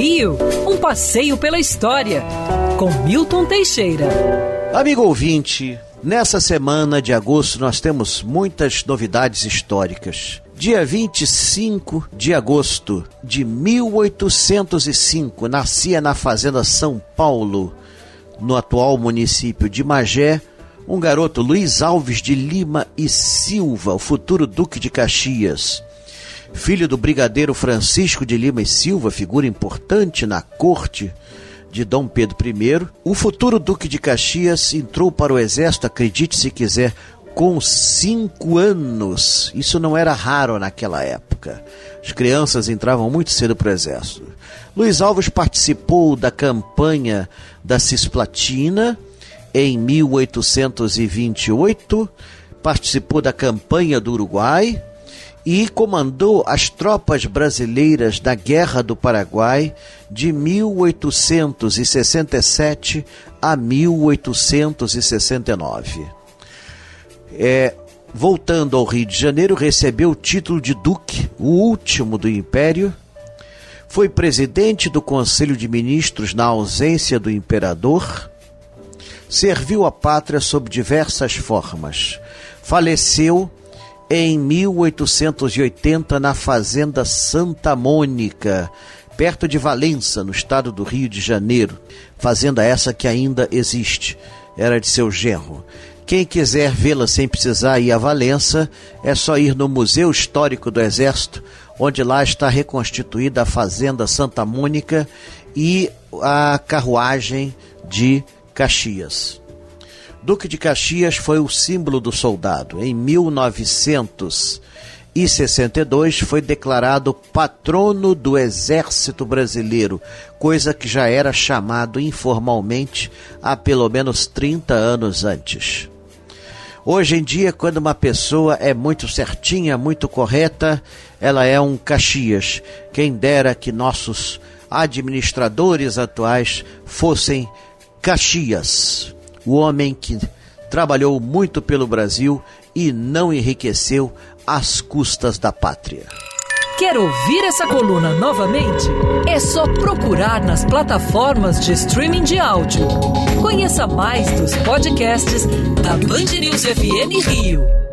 Rio, um passeio pela história, com Milton Teixeira. Amigo ouvinte, nessa semana de agosto nós temos muitas novidades históricas. Dia 25 de agosto de 1805, nascia na Fazenda São Paulo, no atual município de Magé, um garoto Luiz Alves de Lima e Silva, o futuro Duque de Caxias. Filho do brigadeiro Francisco de Lima e Silva, figura importante na corte de Dom Pedro I, o futuro Duque de Caxias entrou para o exército, acredite se quiser, com cinco anos. Isso não era raro naquela época. As crianças entravam muito cedo para o exército. Luiz Alves participou da campanha da Cisplatina em 1828, participou da campanha do Uruguai e comandou as tropas brasileiras da Guerra do Paraguai de 1867 a 1869. É, voltando ao Rio de Janeiro, recebeu o título de Duque, o último do Império. Foi presidente do Conselho de Ministros na ausência do imperador. Serviu a pátria sob diversas formas. Faleceu em 1880 na Fazenda Santa Mônica, perto de Valença, no estado do Rio de Janeiro. Fazenda essa que ainda existe. Era de seu genro. Quem quiser vê-la sem precisar ir a Valença, é só ir no Museu Histórico do Exército, onde lá está reconstituída a Fazenda Santa Mônica e a carruagem de Caxias. Duque de Caxias foi o símbolo do soldado. Em 1962 foi declarado patrono do Exército Brasileiro, coisa que já era chamado informalmente há pelo menos 30 anos antes. Hoje em dia, quando uma pessoa é muito certinha, muito correta, ela é um Caxias. Quem dera que nossos administradores atuais fossem Caxias o homem que trabalhou muito pelo Brasil e não enriqueceu às custas da pátria. Quer ouvir essa coluna novamente? É só procurar nas plataformas de streaming de áudio. Conheça mais dos podcasts da Band News FM Rio.